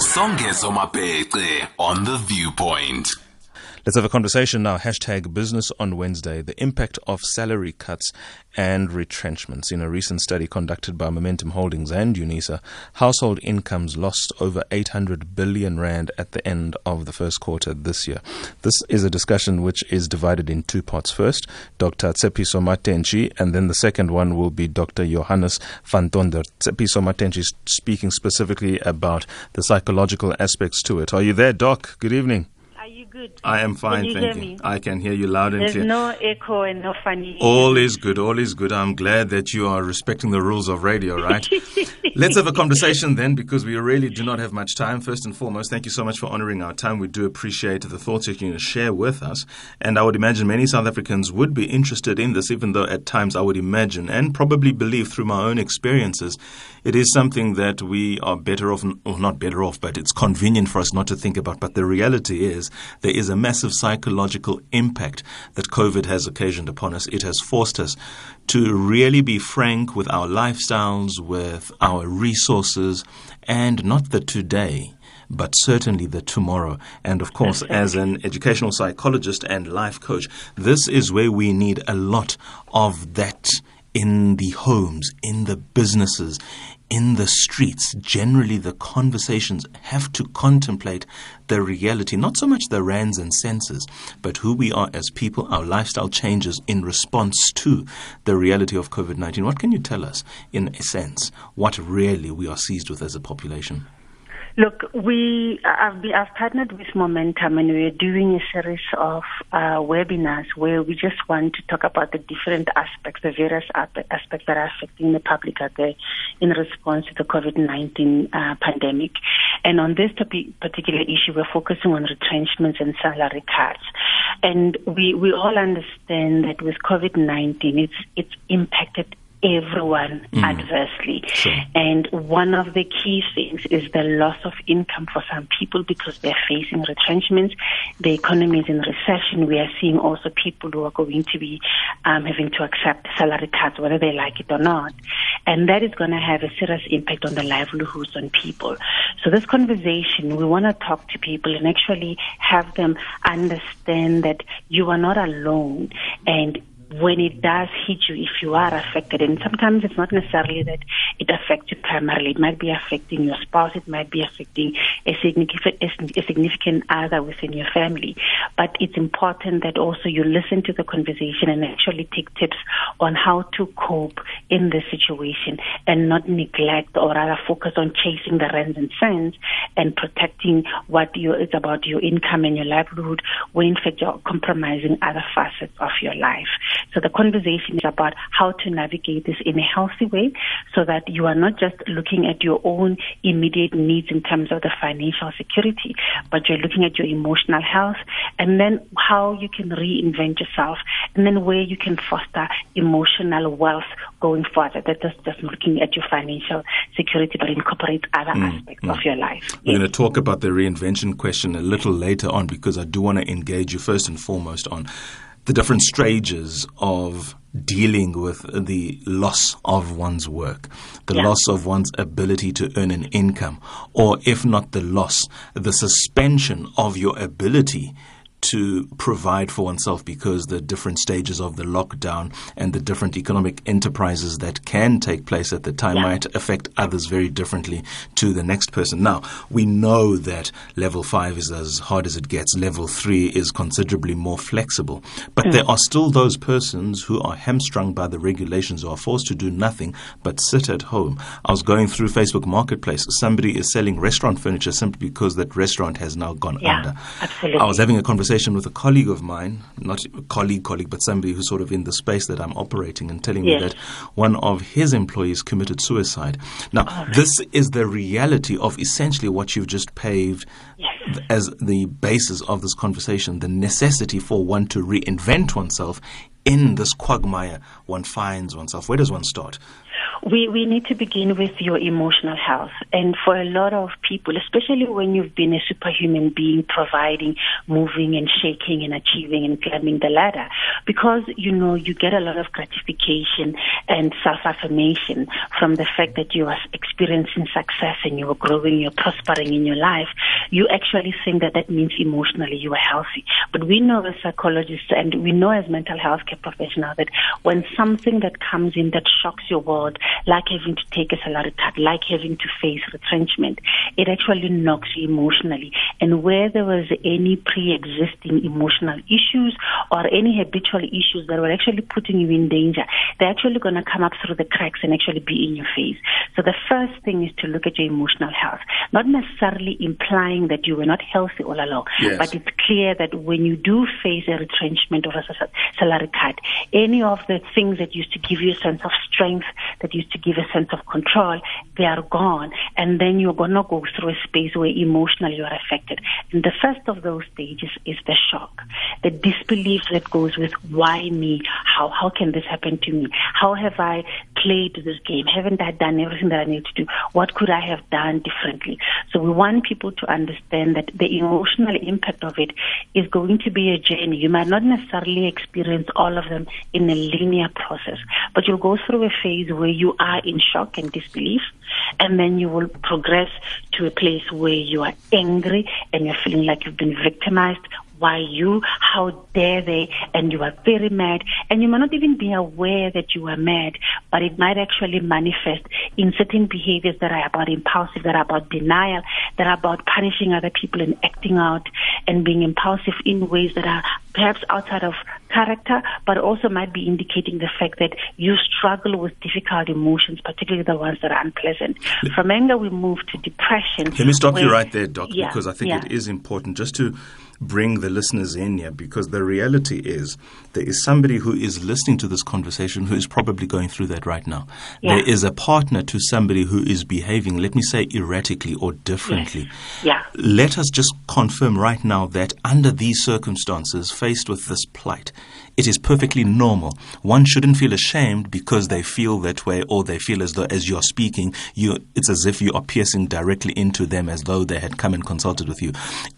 Songezo Mapete on The Viewpoint. Let's have a conversation now. Hashtag business on Wednesday. The impact of salary cuts and retrenchments. In a recent study conducted by Momentum Holdings and UNISA, household incomes lost over 800 billion rand at the end of the first quarter this year. This is a discussion which is divided in two parts. First, Dr. Tshepiso Matentjie, and then the second one will be Dr. Johannes van Tonder. Tshepiso Matentjie speaking specifically about the psychological aspects to it. Are you there, Doc? Good evening good. I am fine, you thank you. Me? I can hear you loud and There's clear. no echo and no funny. All is good, all is good. I'm glad that you are respecting the rules of radio, right? Let's have a conversation then because we really do not have much time. First and foremost, thank you so much for honoring our time. We do appreciate the thoughts you can share with us. And I would imagine many South Africans would be interested in this, even though at times I would imagine and probably believe through my own experiences, it is something that we are better off, or not better off, but it's convenient for us not to think about. But the reality is there is a massive psychological impact that COVID has occasioned upon us. It has forced us to really be frank with our lifestyles, with our resources, and not the today but certainly the tomorrow. And of course, as an educational psychologist and life coach, this is where we need a lot of that in the homes, in the businesses, in the streets, generally the conversations have to contemplate the reality, not so much the rands and senses, but who we are as people, our lifestyle changes in response to the reality of COVID 19. What can you tell us, in a sense, what really we are seized with as a population? Look, we I've, been, I've partnered with Momentum, and we're doing a series of uh, webinars where we just want to talk about the different aspects, the various aspects that are affecting the public out there in response to the COVID nineteen uh, pandemic. And on this topic, particular issue, we're focusing on retrenchments and salary cuts. And we we all understand that with COVID nineteen, it's it's impacted everyone mm. adversely. Sure. And one of the key things is the loss of income for some people because they're facing retrenchments. The economy is in recession. We are seeing also people who are going to be um, having to accept salary cuts, whether they like it or not. And that is going to have a serious impact on the livelihoods on people. So this conversation, we want to talk to people and actually have them understand that you are not alone and when it does hit you, if you are affected, and sometimes it's not necessarily that it affects you primarily, it might be affecting your spouse, it might be affecting a significant, a significant other within your family. But it's important that also you listen to the conversation and actually take tips on how to cope in this situation and not neglect or rather focus on chasing the rands and cents and protecting what you, it's about your income and your livelihood when in fact you're compromising other facets of your life. So the conversation is about how to navigate this in a healthy way so that you are not just looking at your own immediate needs in terms of the financial security, but you're looking at your emotional health and then how you can reinvent yourself and then where you can foster emotional wealth going forward. That is just looking at your financial security, but incorporate other mm, aspects mm. of your life. We're yes. going to talk about the reinvention question a little later on because I do want to engage you first and foremost on the different stages of dealing with the loss of one's work, the yeah. loss of one's ability to earn an income, or if not the loss, the suspension of your ability to provide for oneself because the different stages of the lockdown and the different economic enterprises that can take place at the time yeah. might affect others very differently to the next person. Now, we know that level five is as hard as it gets. Level three is considerably more flexible. But mm. there are still those persons who are hamstrung by the regulations or are forced to do nothing but sit at home. I was going through Facebook Marketplace. Somebody is selling restaurant furniture simply because that restaurant has now gone yeah, under. Absolutely. I was having a conversation conversation with a colleague of mine, not a colleague, colleague, but somebody who's sort of in the space that I'm operating and telling yes. me that one of his employees committed suicide. Now, right. this is the reality of essentially what you've just paved yes. as the basis of this conversation, the necessity for one to reinvent oneself in this quagmire one finds oneself? Where does one start? We, we need to begin with your emotional health. And for a lot of people, especially when you've been a superhuman being providing, moving and shaking and achieving and climbing the ladder, because you know you get a lot of gratification and self-affirmation from the fact that you are experiencing success and you're growing, you're prospering in your life, you actually think that that means emotionally you are healthy. But we know as psychologists and we know as mental health care professionals that when something that comes in that shocks your world, like having to take a salary cut, like having to face retrenchment, it actually knocks you emotionally. And where there was any pre-existing emotional issues or any habitual issues that were actually putting you in danger, they're actually going to come up through the cracks and actually be in your face. So the first thing is to look at your emotional health, not necessarily implying that you were not healthy all along, yes. but it's clear that when you do face a retrenchment or a salary cut, any of the things that used to give you a sense of strength, that used to give a sense of control, they are gone. And then you're going to go through a space where emotionally you are affected. And the first of those stages is the shock, the disbelief that goes with why me? How, how can this happen to me? How have I played this game? Haven't I done everything that I need to do? What could I have done differently? So we want people to understand that the emotional impact of it is going to be a journey. You might not necessarily experience all of them in a linear process, but you'll go through a phase where you are in shock and disbelief, and then you will progress to a place where you are angry and you're feeling like you've been victimized why you, how dare they, and you are very mad, and you might not even be aware that you are mad, but it might actually manifest in certain behaviors that are about impulsive, that are about denial, that are about punishing other people and acting out and being impulsive in ways that are perhaps outside of character, but also might be indicating the fact that you struggle with difficult emotions, particularly the ones that are unpleasant. From anger, we move to depression. Let me stop where, you right there, Doc, yeah, because I think yeah. it is important just to bring the listeners in here because the reality is there is somebody who is listening to this conversation who is probably going through that right now. Yeah. There is a partner to somebody who is behaving, let me say, erratically or differently. Yes. Yeah. Let us just confirm right now that under these circumstances, faced with this plight, it is perfectly normal. One shouldn't feel ashamed because they feel that way or they feel as though as you're speaking, you it's as if you are piercing directly into them as though they had come and consulted with you.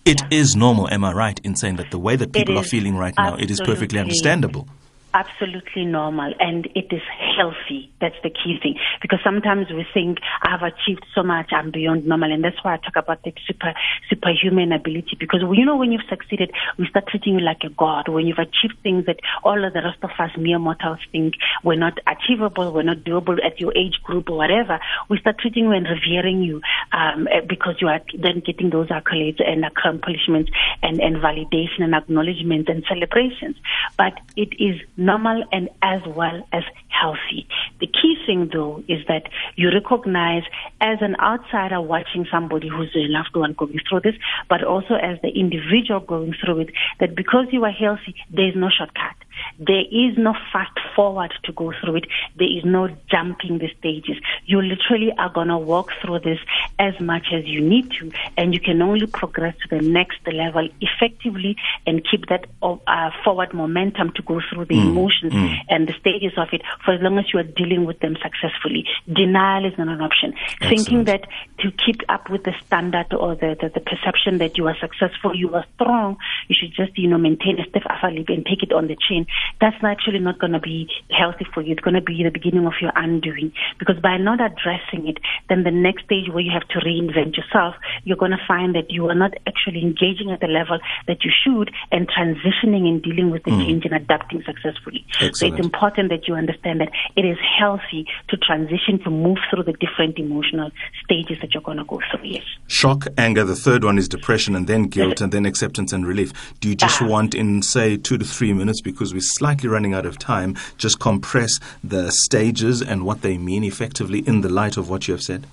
It Yeah. is normal, am I right, in saying that the way that people are feeling right now, it is perfectly understandable. Absolutely normal and it is healthy. That's the key thing. Because sometimes we think I've achieved so much, I'm beyond normal. And that's why I talk about the super, superhuman ability. Because you know, when you've succeeded, we start treating you like a god. When you've achieved things that all of the rest of us mere mortals think were not achievable, were not doable at your age group or whatever, we start treating you and revering you, um, because you are then getting those accolades and accomplishments and, and validation and acknowledgement and celebrations. But it is normal and as well as healthy. The key thing though is that you recognize as an outsider watching somebody who's a loved one going through this, but also as the individual going through it, that because you are healthy, there is no shortcut. There is no fast forward to go through it. There is no jumping the stages. You literally are going to walk through this as much as you need to, and you can only progress to the next level effectively and keep that uh, forward momentum to go through the emotions and the stages of it for as long as you are dealing with them successfully. Denial is not an option. Thinking that to keep up with the standard or the, the, the perception that you are successful, you are strong, you should just, you know, maintain a stiff upper lip and take it on the chin. That's actually not going to be healthy for you. It's going to be the beginning of your undoing. Because by not addressing it, then the next stage where you have to reinvent yourself, you're going to find that you are not actually engaging at the level that you should and transitioning and dealing with the change and adapting successfully. So it's important that you understand that it is healthy to transition to move through the different emotional stages that you're going to go through. Yes. Shock, anger. The third one is depression, and then guilt, and then acceptance and relief. Do you just Ah. want, in say two to three minutes, because we're slightly running out of time, just compress the stages and what they mean effectively in the light of what you have said?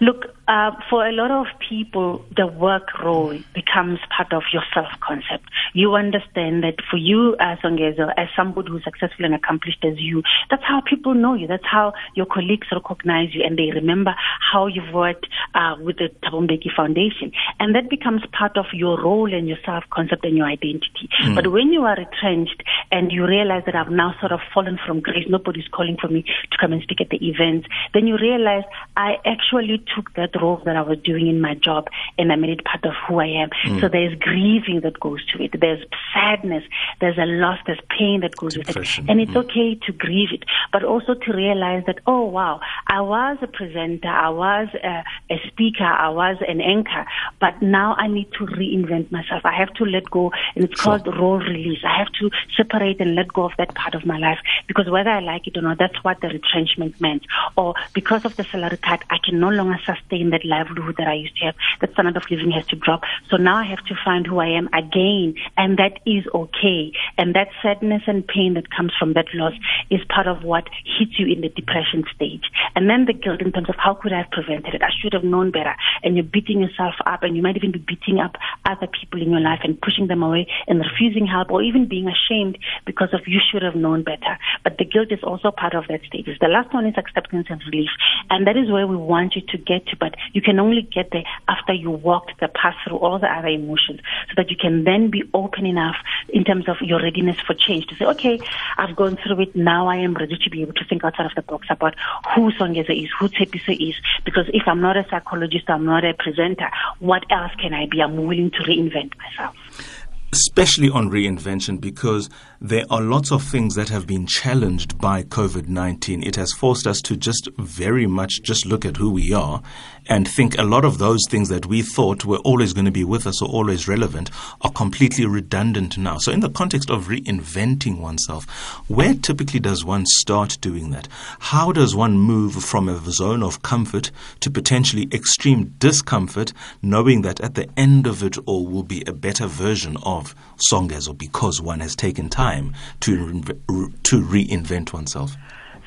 Look, uh, for a lot of people, the work role becomes part of your self-concept. You understand that for you, as Songezo, as somebody who's successful and accomplished as you, that's how people know you. That's how your colleagues recognize you and they remember how you've worked uh, with the Thabo Mbeki Foundation. And that becomes part of your role and your self-concept and your identity. Mm. But when you are retrenched and you realize that I've now sort of fallen from grace, nobody's calling for me to come and speak at the events, then you realize I actually took that role that I was doing in my job and I made it part of who I am. Mm. So there's grieving that goes to it. There's sadness. There's a loss. There's pain that goes Depression. with it. And it's mm. okay to grieve it, but also to realize that, oh wow, I was a presenter. I was a, a speaker. I was an anchor, but now I need to reinvent myself. I have to let go and it's sure. called role release. I have to separate and let go of that part of my life because whether I like it or not, that's what the retrenchment meant. Or because of the salary cut, I can no longer sustain that livelihood that I used to have. That standard of living has to drop. So now I have to find who I am again, and that is okay. And that sadness and pain that comes from that loss is part of what hits you in the depression stage. And then the guilt in terms of how could I have prevented it? I should have known better. And you're beating yourself up, and you might even be beating up other people in your life and pushing them away and refusing help, or even being ashamed because of you should have known better. But the guilt is also part of that stage. The last one is acceptance and relief, and that is where we want you to get to. But you can only get there after you walked the path through all the other emotions so that you can then be open enough in terms of your readiness for change to say, okay, I've gone through it. Now I am ready to be able to think outside of the box about who Songezo is, who Tshepiso is. Because if I'm not a psychologist, I'm not a presenter, what else can I be? I'm willing to reinvent myself especially on reinvention because there are lots of things that have been challenged by COVID 19. It has forced us to just very much just look at who we are and think a lot of those things that we thought were always going to be with us or always relevant are completely redundant now. So, in the context of reinventing oneself, where typically does one start doing that? How does one move from a zone of comfort to potentially extreme discomfort, knowing that at the end of it all will be a better version of Songezo because one has taken time to, to reinvent oneself?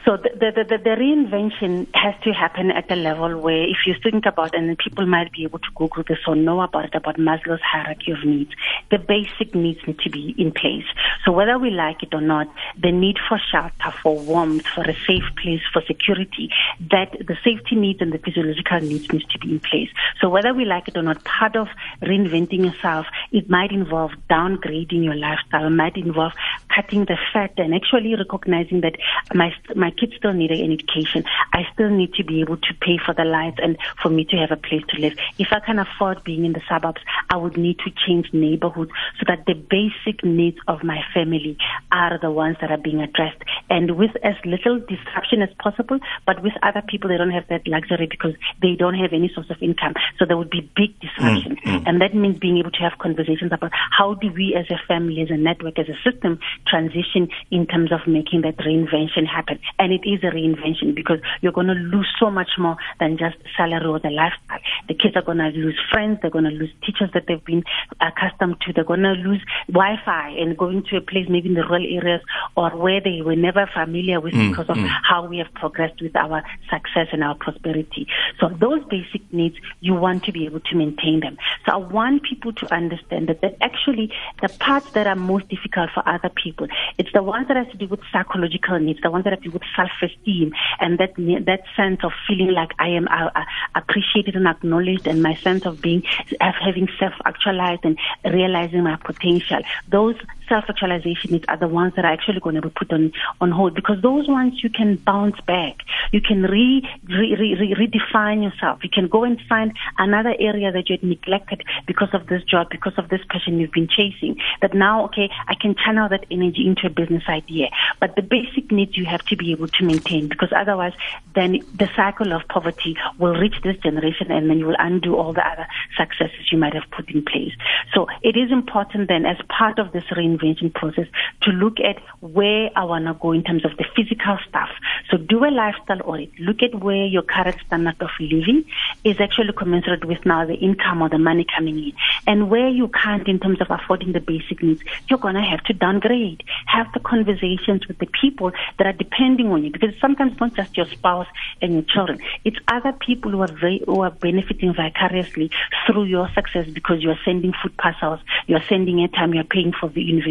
So the, the, the, the, reinvention has to happen at a level where if you think about, and people might be able to Google this or know about it, about Maslow's hierarchy of needs, the basic needs need to be in place. So whether we like it or not, the need for shelter, for warmth, for a safe place, for security, that the safety needs and the physiological needs needs to be in place. So whether we like it or not, part of reinventing yourself, it might involve downgrading your lifestyle, might involve cutting the fat and actually recognizing that my, my kids still need an education. I still need to be able to pay for the lights and for me to have a place to live. If I can afford being in the suburbs, I would need to change neighborhoods so that the basic needs of my family are the ones that are being addressed and with as little disruption as possible. But with other people, they don't have that luxury because they don't have any source of income. So there would be big disruption. Mm-hmm. And that means being able to have conversations about how do we as a family, as a network, as a system transition in terms of making that reinvention happen and it is a reinvention because you're going to lose so much more than just salary or the lifestyle. The kids are going to lose friends, they're going to lose teachers that they've been accustomed to, they're going to lose Wi-Fi and going to a place maybe in the rural areas or where they were never familiar with mm, because of mm. how we have progressed with our success and our prosperity. So those basic needs, you want to be able to maintain them. So I want people to understand that, that actually the parts that are most difficult for other people, it's the ones that have to do with psychological needs, the ones that have to do with self-esteem and that that sense of feeling like I am uh, uh, appreciated and acknowledged, and my sense of being of having self-actualized and realizing my potential. Those self-actualization are the ones that are actually going to be put on, on hold because those ones you can bounce back. You can re, re, re, re, redefine yourself. You can go and find another area that you had neglected because of this job, because of this passion you've been chasing. That now, okay, I can channel that energy into a business idea. But the basic needs you have to be able to maintain because otherwise then the cycle of poverty will reach this generation and then you will undo all the other successes you might have put in place. So it is important then as part of this reinvention process to look at where I want to go in terms of the physical stuff. So do a lifestyle audit. Look at where your current standard of living is actually commensurate with now the income or the money coming in. And where you can't in terms of affording the basic needs, you're going to have to downgrade. Have the conversations with the people that are depending on you because sometimes it's not just your spouse and your children. It's other people who are very, who are benefiting vicariously through your success because you are sending food parcels, you are sending airtime, you are paying for the university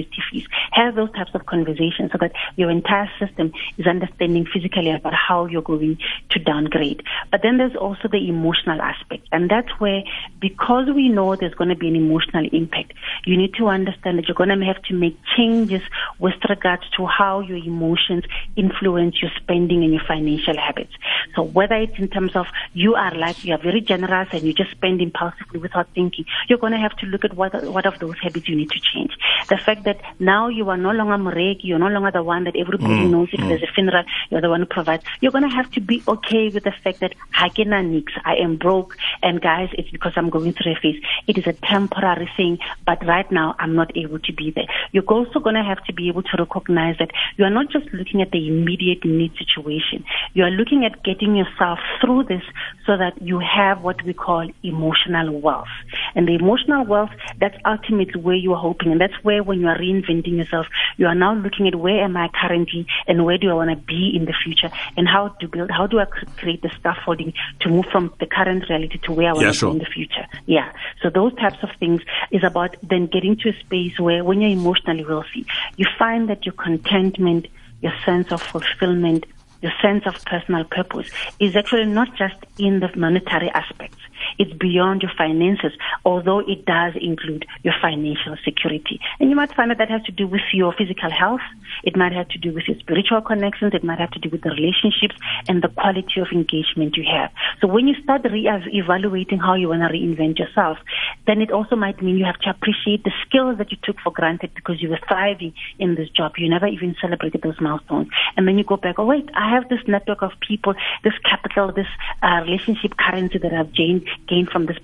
Have those types of conversations so that your entire system is understanding physically about how you're going to downgrade. But then there's also the emotional aspect. And that's where, because we know there's going to be an emotional impact, you need to understand that you're going to have to make changes with regards to how your emotions influence your spending and your financial habits. So whether it's in terms of you are like, you are very generous and you just spend impulsively without thinking, you're going to have to look at what, what of those habits you need to change. The fact that now you are no longer Moreki, you're no longer the one that everybody mm, knows if mm. there's a funeral, you're the one who provides. You're going to have to be okay with the fact that I cannot nix, I am broke, and guys, it's because I'm going through a phase. It is a temporary thing, but right now I'm not able to be there. You're also going to have to be able to recognize that you are not just looking at the immediate need situation. You are looking at getting yourself through this so that you have what we call emotional wealth. And the emotional wealth, that's ultimately where you are hoping. And that's where when you are reinventing yourself, you are now looking at where am I currently and where do I want to be in the future and how to build, how do I create the scaffolding to move from the current reality to where I want yeah, to sure. be in the future. Yeah. So those types of things is about then getting to a space where when you're emotionally wealthy, you find that your contentment, your sense of fulfillment, your sense of personal purpose is actually not just in the monetary aspects. It's beyond your finances, although it does include your financial security. And you might find that that has to do with your physical health. It might have to do with your spiritual connections. It might have to do with the relationships and the quality of engagement you have. So when you start re- evaluating how you want to reinvent yourself, then it also might mean you have to appreciate the skills that you took for granted because you were thriving in this job. You never even celebrated those milestones. And then you go back, oh wait, I have this network of people, this capital, this uh, relationship currency that I've gained gained from this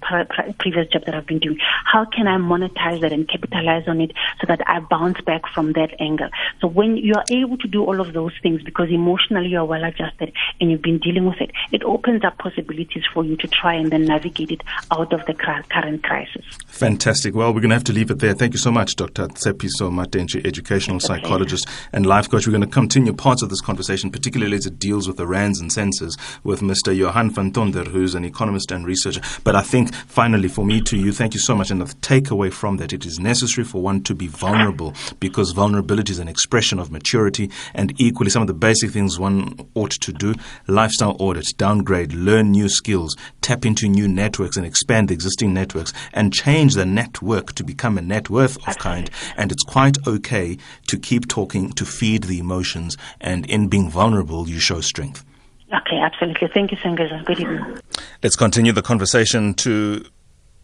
previous job that I've been doing? How can I monetize that and capitalize on it so that I bounce back from that angle? So when you are able to do all of those things because emotionally you are well adjusted and you've been dealing with it, it opens up possibilities for you to try and then navigate it out of the current crisis. Fantastic. Well, we're going to have to leave it there. Thank you so much, Dr. Tshepiso Matentjie, educational psychologist and life coach. We're going to continue parts of this conversation, particularly as it deals with the rands and senses, with Mr. Johann van Tonder, who's an economist and researcher. But I think finally, for me to you, thank you so much. And the takeaway from that, it is necessary for one to be vulnerable because vulnerability is an expression of maturity. And equally, some of the basic things one ought to do lifestyle audit, downgrade, learn new skills, tap into new networks and expand the existing networks, and change the network to become a net worth of kind. And it's quite okay to keep talking to feed the emotions. And in being vulnerable, you show strength. Okay, absolutely. Thank you, Songezo. Good evening. Let's continue the conversation to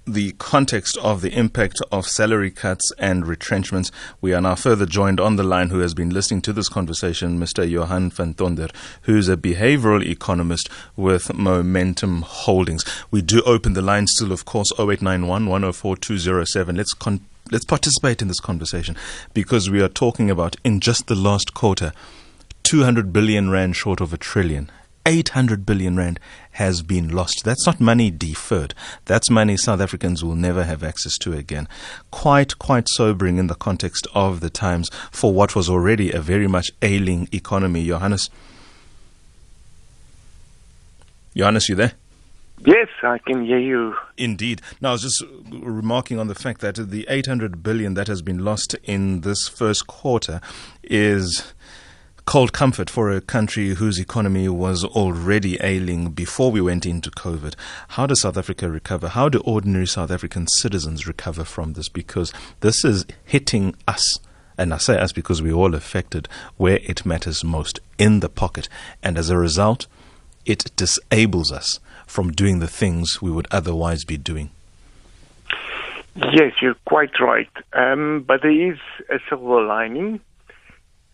the context of the impact of salary cuts and retrenchments. We are now further joined on the line who has been listening to this conversation, Mr. Johann van Tonder, who's a behavioral economist with Momentum Holdings. We do open the line still, of course, 0891 104 207. Let's con- let's participate in this conversation because we are talking about in just the last quarter 200 billion rand short of a trillion 800 billion rand has been lost. That's not money deferred. That's money South Africans will never have access to again. Quite, quite sobering in the context of the times for what was already a very much ailing economy. Johannes. Johannes, you there? Yes, I can hear you. Indeed. Now, I was just remarking on the fact that the 800 billion that has been lost in this first quarter is cold comfort for a country whose economy was already ailing before we went into COVID. How does South Africa recover? How do ordinary South African citizens recover from this? Because this is hitting us. And I say us because we're all affected where it matters most in the pocket. And as a result, it disables us from doing the things we would otherwise be doing. Yes, you're quite right. Um, but there is a silver lining.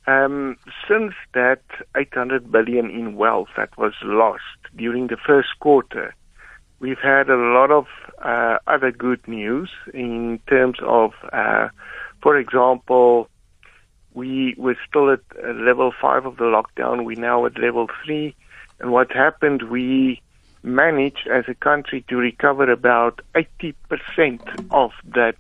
Um, since that 800 billion in wealth that was lost during the first quarter, we've had a lot of uh, other good news in terms of, uh, for example, we were still at uh, level five of the lockdown. We're now at level three. And what happened, we managed as a country to recover about 80% of that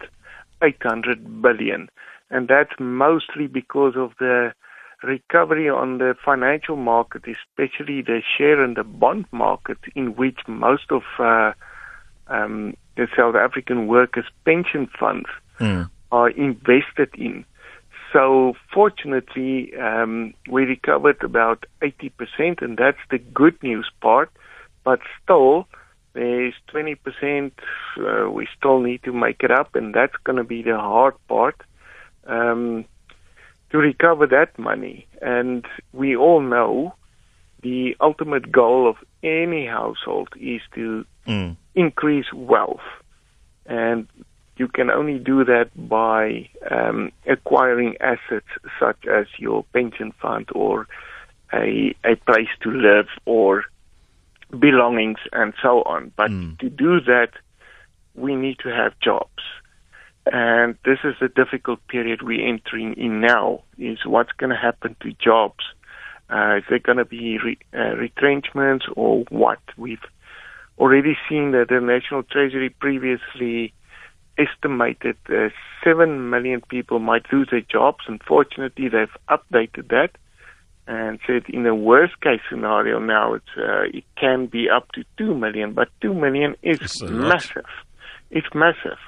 800 billion. And that's mostly because of the recovery on the financial market, especially the share and the bond market, in which most of uh, um, the South African workers' pension funds mm. are invested in. So fortunately, um, we recovered about 80%, and that's the good news part. But still, there's 20% uh, we still need to make it up, and that's going to be the hard part um, to recover that money. And we all know the ultimate goal of any household is to mm. increase wealth. And you can only do that by um, acquiring assets such as your pension fund or a, a place to live or belongings and so on. But mm. to do that, we need to have jobs. And this is a difficult period we're entering in now, is what's going to happen to jobs. Uh, is there going to be re, uh, retrenchments or what? We've already seen that the National Treasury previously estimated uh, 7 million people might lose their jobs. Unfortunately, they've updated that and said in a worst case scenario now it's, uh, it can be up to 2 million, but 2 million is massive. It's massive.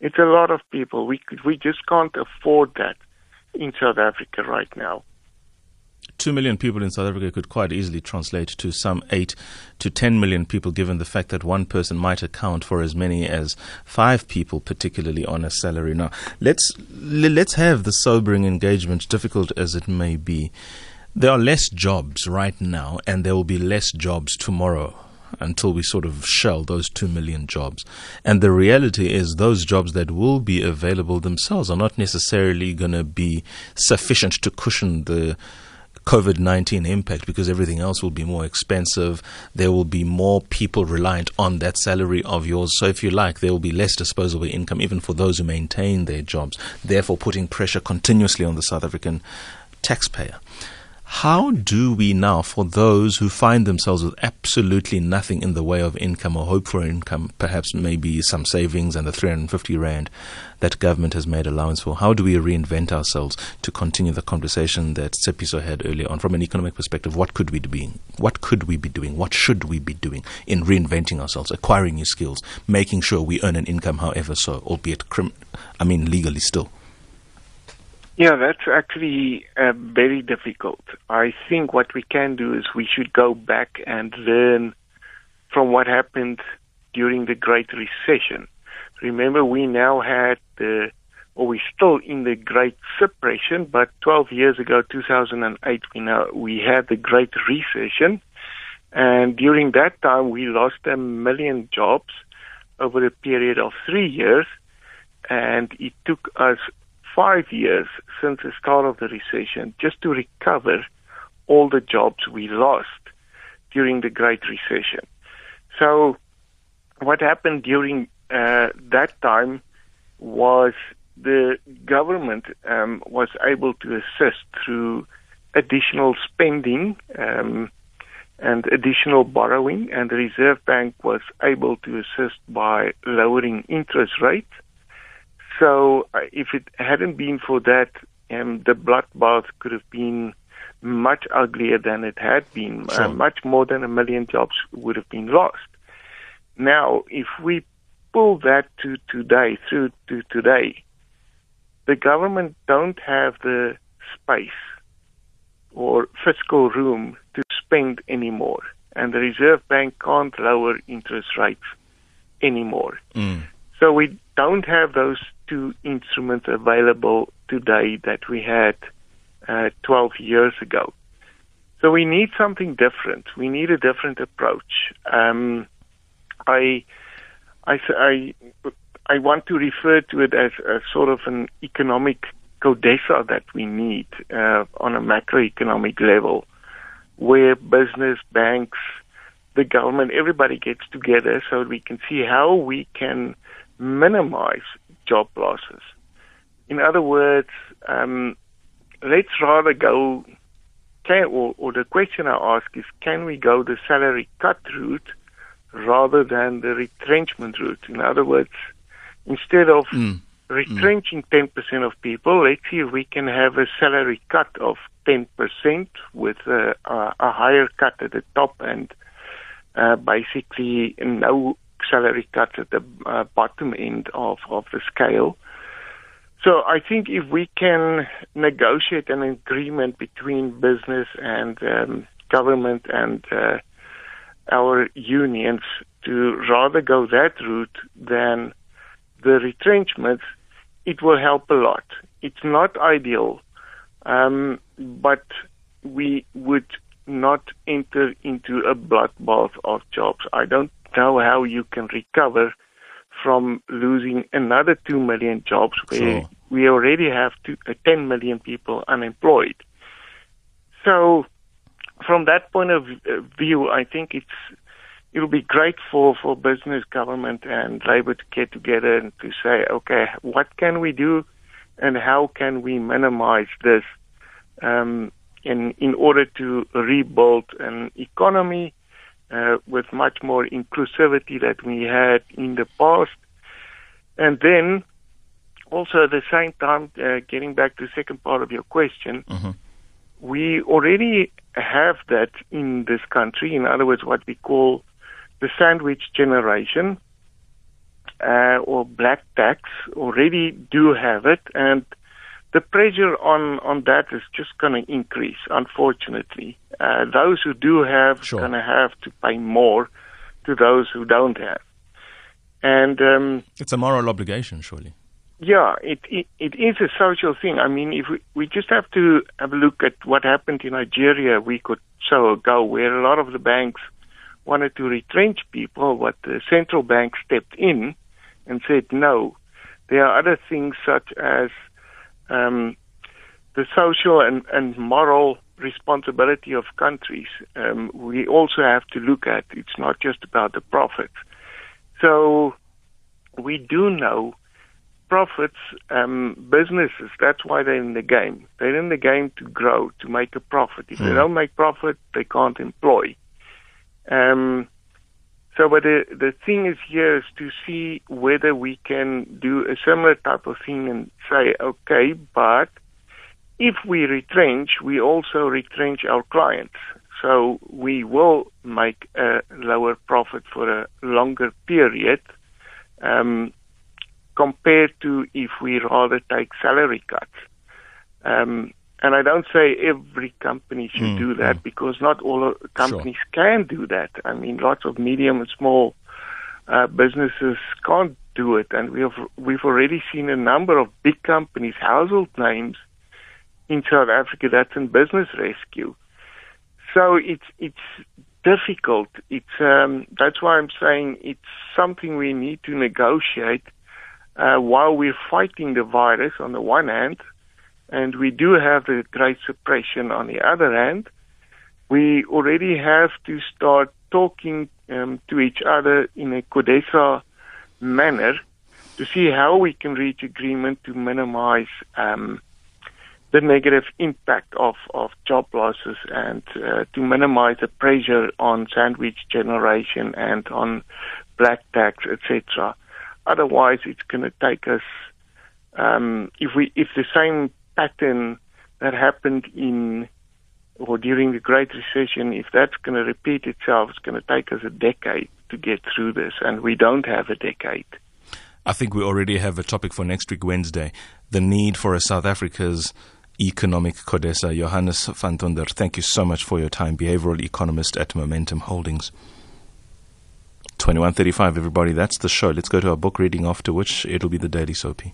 It's a lot of people. We, we just can't afford that in South Africa right now. 2 million people in South Africa could quite easily translate to some 8 to 10 million people, given the fact that one person might account for as many as five people, particularly on a salary. Now, let's, let's have the sobering engagement, difficult as it may be. There are less jobs right now, and there will be less jobs tomorrow until we sort of shell those 2 million jobs. And the reality is, those jobs that will be available themselves are not necessarily going to be sufficient to cushion the COVID 19 impact because everything else will be more expensive. There will be more people reliant on that salary of yours. So, if you like, there will be less disposable income, even for those who maintain their jobs, therefore, putting pressure continuously on the South African taxpayer. How do we now, for those who find themselves with absolutely nothing in the way of income or hope for income, perhaps maybe some savings and the 350 Rand that government has made allowance for, how do we reinvent ourselves to continue the conversation that Tshepiso had earlier on from an economic perspective? What could we be doing? What could we be doing? What should we be doing in reinventing ourselves, acquiring new skills, making sure we earn an income however so, albeit, crim- I mean, legally still? Yeah, that's actually uh, very difficult. I think what we can do is we should go back and learn from what happened during the Great Recession. Remember, we now had the, or we're still in the Great Suppression, but 12 years ago, 2008, we now we had the Great Recession, and during that time, we lost a million jobs over a period of three years, and it took us five years since the start of the recession just to recover all the jobs we lost during the Great Recession. So, what happened during uh, that time was the government um, was able to assist through additional spending um, and additional borrowing, and the Reserve Bank was able to assist by lowering interest rates so uh, if it hadn't been for that, um, the bloodbath could have been much uglier than it had been. Uh, sure. Uh, much more than a million jobs would have been lost. Now, if we pull that to today, through to today, the government don't have the space or fiscal room to spend anymore, and the Reserve Bank can't lower interest rates anymore. Mm. So we don't have those two instruments available today that we had uh, 12 years ago. So we need something different. We need a different approach. Um, I, I, I, I want to refer to it as a sort of an economic codesa that we need uh, on a macroeconomic level, where business, banks, the government, everybody gets together so we can see how we can minimize job losses. In other words, um, let's rather go, can, or, or the question I ask is, can we go the salary cut route rather than the retrenchment route. In other words, instead of Mm. retrenching 10% of people, let's see if we can have a salary cut of 10% with a, a, a higher cut at the top and uh, basically no salary cuts at the uh, bottom end of, of the scale. So I think if we can negotiate an agreement between business and um, government and uh, our unions to rather go that route than the retrenchments, it will help a lot. It's not ideal, um, but we would not enter into a bloodbath of jobs. I don't know how you can recover from losing another 2 million jobs where Sure. we already have two, uh, 10 million people unemployed. So, from that point of uh, view, I think it's it'll be great for, for business, government, and labor to get together and to say, okay, what can we do, and how can we minimize this, um, in in order to rebuild an economy uh, with much more inclusivity that we had in the past, and then also at the same time, uh, getting back to the second part of your question, Mhm. we already have that in this country. In other words, what we call the sandwich generation uh, or black tax already do have it, and the pressure on, on that is just going to increase, unfortunately. Uh, those who do have Sure. going to have to pay more to those who don't have. And um, It's a moral obligation, surely. yeah, it, it it is a social thing. I mean, if we, we just have to have a look at what happened in Nigeria a week or so ago, where a lot of the banks wanted to retrench people, but the central bank stepped in and said no. There are other things such as um, the social and, and moral responsibility of countries. Um, we also have to look at. It's not just about the profits. So we do know profits, um, businesses, that's why they're in the game. They're in the game to grow, to make a profit. If they Mm. don't make profit, they can't employ. Um, so, but the, the thing is here is to see whether we can do a similar type of thing and say, okay, but if we retrench, we also retrench our clients. So we will make a lower profit for a longer period. Um, compared to if we rather take salary cuts. Um, and I don't say every company should Mm, do that mm. because not all companies can do that. I mean, lots of medium and small uh, businesses can't do it, and we have we've already seen a number of big companies, household names, in South Africa that's in business rescue. So it's it's difficult. It's um, that's why I'm saying it's something we need to negotiate uh, while we're fighting the virus on the one hand, and we do have the great suppression on the other hand. We already have to start talking um, to each other in a CODESA manner to see how we can reach agreement to minimize um, the negative impact of, of job losses and uh, to minimize the pressure on sandwich generation and on black tax, etc. Otherwise, it's going to take us. Um, if we if the same pattern that happened in or during the Great Recession, if that's going to repeat itself, it's going to take us a decade to get through this, and we don't have a decade. I think we already have a topic for next week, Wednesday. The need for a South Africa's economic Codesa. Johannes van Tonder, thank you so much for your time. Behavioral economist at Momentum Holdings. 2135, everybody. That's the show. Let's go to our book reading, after which it'll be the Daily Soapy.